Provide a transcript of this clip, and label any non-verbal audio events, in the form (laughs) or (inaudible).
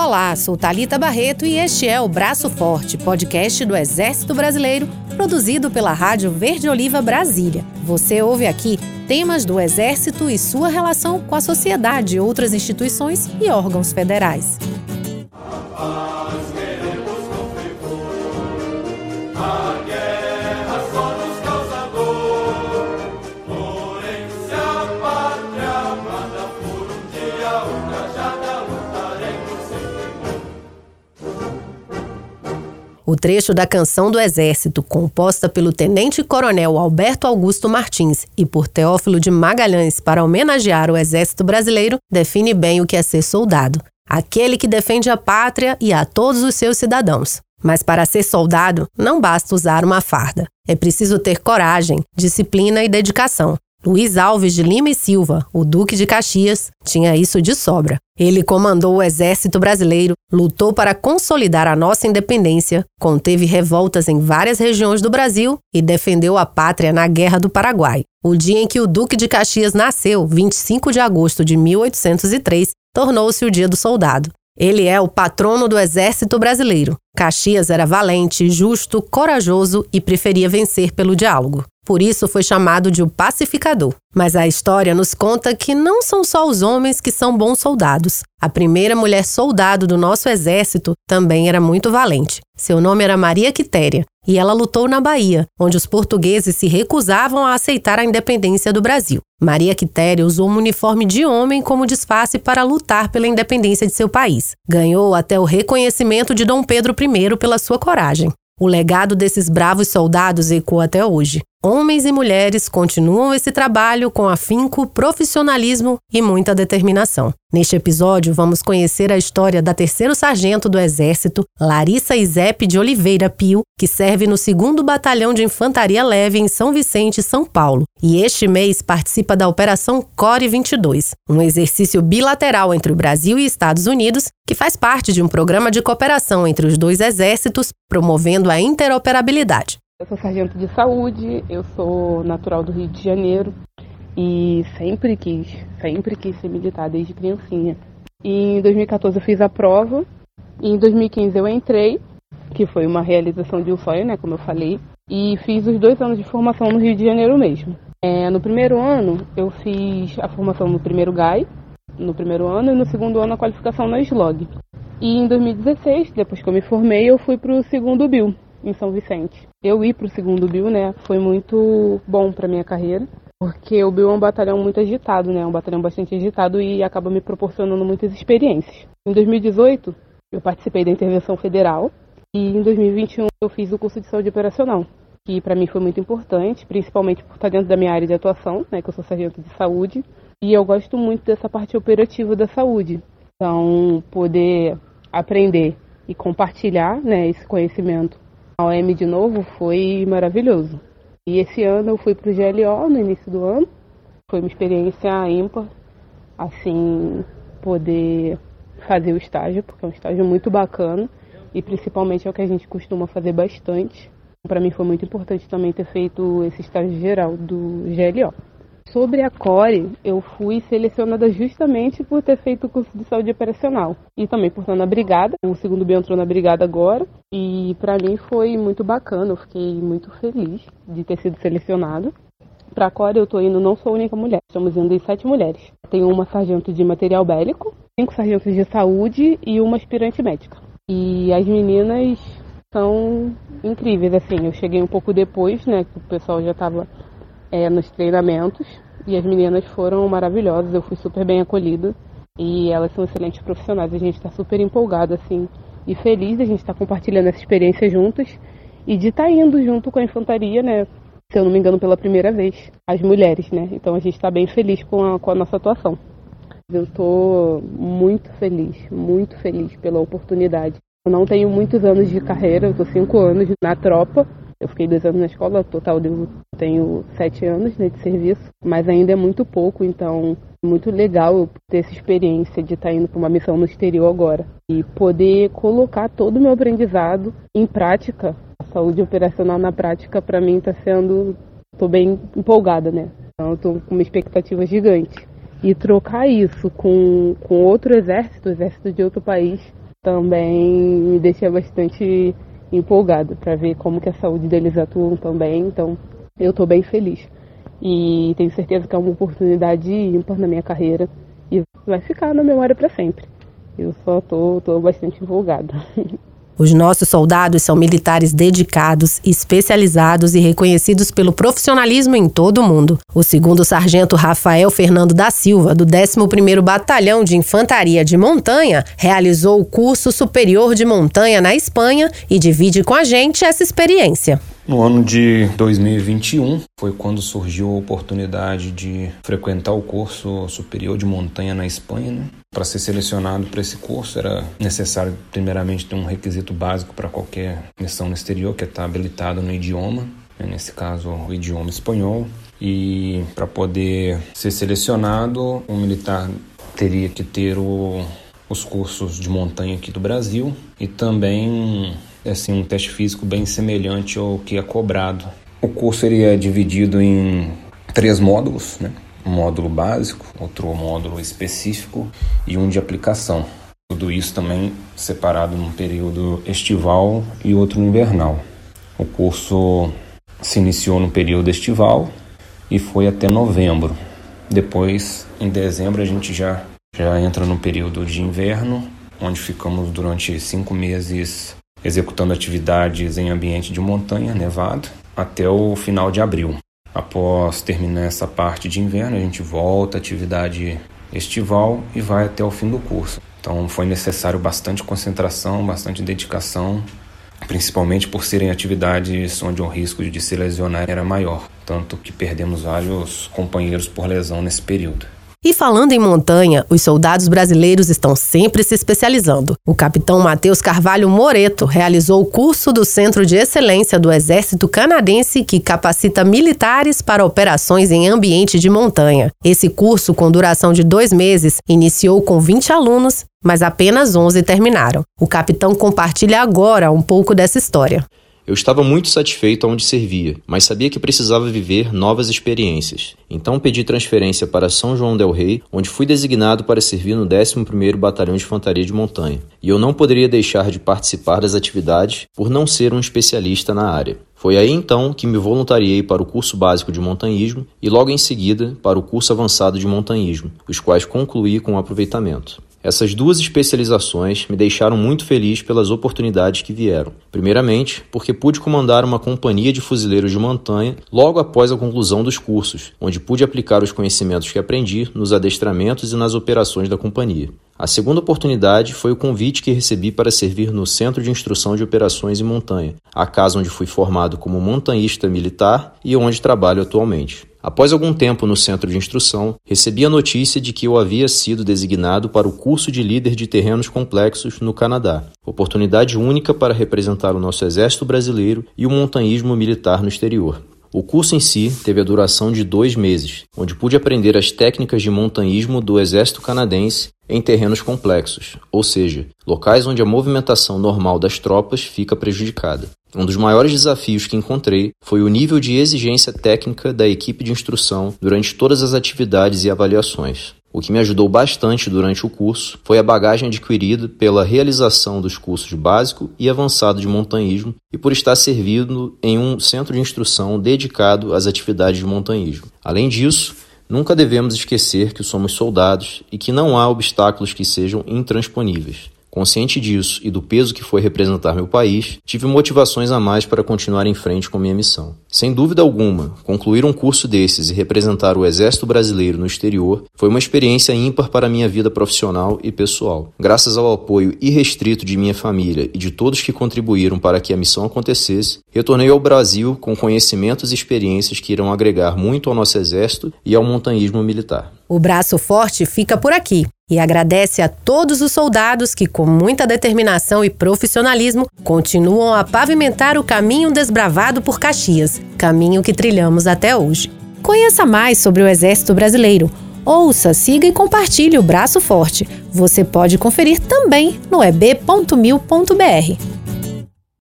Olá, sou Talita Barreto e este é o Braço Forte, podcast do Exército Brasileiro, produzido pela Rádio Verde Oliva Brasília. Você ouve aqui temas do Exército e sua relação com a sociedade, outras instituições e órgãos federais. Trecho da Canção do Exército, composta pelo tenente-coronel Alberto Augusto Martins e por Teófilo de Magalhães para homenagear o Exército Brasileiro, define bem o que é ser soldado. Aquele que defende a pátria e a todos os seus cidadãos. Mas para ser soldado, não basta usar uma farda. É preciso ter coragem, disciplina e dedicação. Luiz Alves de Lima e Silva, o Duque de Caxias, tinha isso de sobra. Ele comandou o exército brasileiro, lutou para consolidar a nossa independência, conteve revoltas em várias regiões do Brasil e defendeu a pátria na Guerra do Paraguai. O dia em que o Duque de Caxias nasceu, 25 de agosto de 1803, tornou-se o Dia do Soldado. Ele é o patrono do exército brasileiro. Caxias era valente, justo, corajoso e preferia vencer pelo diálogo. Por isso foi chamado de o pacificador. Mas a história nos conta que não são só os homens que são bons soldados. A primeira mulher soldado do nosso exército também era muito valente. Seu nome era Maria Quitéria e ela lutou na Bahia, onde os portugueses se recusavam a aceitar a independência do Brasil. Maria Quitéria usou um uniforme de homem como disfarce para lutar pela independência de seu país. Ganhou até o reconhecimento de Dom Pedro I pela sua coragem. O legado desses bravos soldados ecoa até hoje. Homens e mulheres continuam esse trabalho com afinco, profissionalismo e muita determinação. Neste episódio, vamos conhecer a história da terceiro sargento do Exército, Larissa Isepe de Oliveira Pio, que serve no 2 Batalhão de Infantaria Leve em São Vicente, São Paulo, e este mês participa da Operação Core 22, um exercício bilateral entre o Brasil e Estados Unidos, que faz parte de um programa de cooperação entre os dois exércitos, promovendo a interoperabilidade. Eu sou sargento de saúde, eu sou natural do Rio de Janeiro e sempre quis, sempre quis ser militar desde criancinha. E em 2014 eu fiz a prova, e em 2015 eu entrei, que foi uma realização de um sonho, né, como eu falei, e fiz os dois anos de formação no Rio de Janeiro mesmo. É, no primeiro ano eu fiz a formação no primeiro GAI, no primeiro ano, e no segundo ano a qualificação na SLOG. E em 2016, depois que eu me formei, eu fui para o segundo BIL, em São Vicente. Eu ir para o segundo BIL, né, foi muito bom para minha carreira, porque o BIL é um batalhão muito agitado, né, um batalhão bastante agitado e acaba me proporcionando muitas experiências. Em 2018, eu participei da intervenção federal e em 2021 eu fiz o curso de saúde operacional, que para mim foi muito importante, principalmente por estar dentro da minha área de atuação, né, que eu sou sargento de saúde, e eu gosto muito dessa parte operativa da saúde. Então, poder aprender e compartilhar né, esse conhecimento a OM de novo foi maravilhoso. E esse ano eu fui para o GLO no início do ano. Foi uma experiência ímpar, assim, poder fazer o estágio, porque é um estágio muito bacana e principalmente é o que a gente costuma fazer bastante. Para mim foi muito importante também ter feito esse estágio geral do GLO. Sobre a CORE, eu fui selecionada justamente por ter feito o curso de saúde operacional e também por estar na brigada. O segundo B entrou na brigada agora e para mim foi muito bacana. Eu fiquei muito feliz de ter sido selecionada. Para a CORE eu estou indo, não sou a única mulher, estamos indo em sete mulheres. Tenho uma sargento de material bélico, cinco sargentos de saúde e uma aspirante médica. E as meninas são incríveis, assim, eu cheguei um pouco depois, né, que o pessoal já estava é, nos treinamentos e as meninas foram maravilhosas, eu fui super bem acolhida e elas são excelentes profissionais. A gente está super empolgado assim e feliz de a gente estar tá compartilhando essa experiência juntas e de estar tá indo junto com a infantaria, né? Se eu não me engano, pela primeira vez, as mulheres, né? Então a gente está bem feliz com a, com a nossa atuação. Eu estou muito feliz, muito feliz pela oportunidade. Eu não tenho muitos anos de carreira, eu estou cinco anos na tropa, eu fiquei dois anos na escola, total eu tenho sete anos né, de serviço, mas ainda é muito pouco, então é muito legal eu ter essa experiência de estar indo para uma missão no exterior agora e poder colocar todo o meu aprendizado em prática. A saúde operacional na prática para mim está sendo, estou bem empolgada, né? Então estou com uma expectativa gigante e trocar isso com, com outro exército, exército de outro país, também me deixa bastante empolgada para ver como que a saúde deles atuam também. Então, eu estou bem feliz e tenho certeza que é uma oportunidade ímpar na minha carreira e vai ficar na memória para sempre. Eu só tô, tô bastante empolgada. (laughs) Os nossos soldados são militares dedicados, especializados e reconhecidos pelo profissionalismo em todo o mundo. O segundo sargento Rafael Fernando da Silva, do 11º Batalhão de Infantaria de Montanha, realizou o curso superior de montanha na Espanha e divide com a gente essa experiência. No ano de 2021 foi quando surgiu a oportunidade de frequentar o curso superior de montanha na Espanha. Né? Para ser selecionado para esse curso era necessário primeiramente ter um requisito básico para qualquer missão no exterior, que é estar habilitado no idioma, né? nesse caso o idioma espanhol. E para poder ser selecionado, o militar teria que ter o, os cursos de montanha aqui do Brasil e também assim, um teste físico bem semelhante ao que é cobrado. O curso seria dividido em três módulos, né? Um módulo básico, outro módulo específico e um de aplicação. Tudo isso também separado num período estival e outro invernal. O curso se iniciou no período estival e foi até novembro. Depois, em dezembro, a gente já, já entra no período de inverno, onde ficamos durante cinco meses executando atividades em ambiente de montanha nevado até o final de abril. Após terminar essa parte de inverno, a gente volta à atividade estival e vai até o fim do curso. Então foi necessário bastante concentração, bastante dedicação, principalmente por serem atividades onde o risco de se lesionar era maior, tanto que perdemos vários companheiros por lesão nesse período. E falando em montanha, os soldados brasileiros estão sempre se especializando. O capitão Matheus Carvalho Moreto realizou o curso do Centro de Excelência do Exército Canadense que capacita militares para operações em ambiente de montanha. Esse curso, com duração de dois meses, iniciou com 20 alunos, mas apenas 11 terminaram. O capitão compartilha agora um pouco dessa história. Eu estava muito satisfeito onde servia, mas sabia que precisava viver novas experiências. Então pedi transferência para São João del Rei, onde fui designado para servir no 11º Batalhão de Infantaria de Montanha. E eu não poderia deixar de participar das atividades por não ser um especialista na área. Foi aí então que me voluntariei para o curso básico de montanhismo e logo em seguida para o curso avançado de montanhismo, os quais concluí com aproveitamento. Essas duas especializações me deixaram muito feliz pelas oportunidades que vieram. Primeiramente, porque pude comandar uma companhia de fuzileiros de montanha logo após a conclusão dos cursos, onde pude aplicar os conhecimentos que aprendi nos adestramentos e nas operações da companhia. A segunda oportunidade foi o convite que recebi para servir no Centro de Instrução de Operações em Montanha, a casa onde fui formado como montanhista militar e onde trabalho atualmente. Após algum tempo no centro de instrução, recebi a notícia de que eu havia sido designado para o curso de líder de terrenos complexos no Canadá, oportunidade única para representar o nosso exército brasileiro e o montanhismo militar no exterior. O curso em si teve a duração de dois meses, onde pude aprender as técnicas de montanhismo do exército canadense em terrenos complexos, ou seja, locais onde a movimentação normal das tropas fica prejudicada. Um dos maiores desafios que encontrei foi o nível de exigência técnica da equipe de instrução durante todas as atividades e avaliações. O que me ajudou bastante durante o curso foi a bagagem adquirida pela realização dos cursos básico e avançado de montanhismo e por estar servindo em um centro de instrução dedicado às atividades de montanhismo. Além disso, nunca devemos esquecer que somos soldados e que não há obstáculos que sejam intransponíveis. Consciente disso e do peso que foi representar meu país, tive motivações a mais para continuar em frente com minha missão. Sem dúvida alguma, concluir um curso desses e representar o Exército Brasileiro no exterior foi uma experiência ímpar para minha vida profissional e pessoal. Graças ao apoio irrestrito de minha família e de todos que contribuíram para que a missão acontecesse, retornei ao Brasil com conhecimentos e experiências que irão agregar muito ao nosso Exército e ao montanhismo militar. O braço forte fica por aqui e agradece a todos os soldados que, com muita determinação e profissionalismo, continuam a pavimentar o caminho desbravado por Caxias, caminho que trilhamos até hoje. Conheça mais sobre o Exército Brasileiro. Ouça, siga e compartilhe o Braço Forte. Você pode conferir também no eb.mil.br.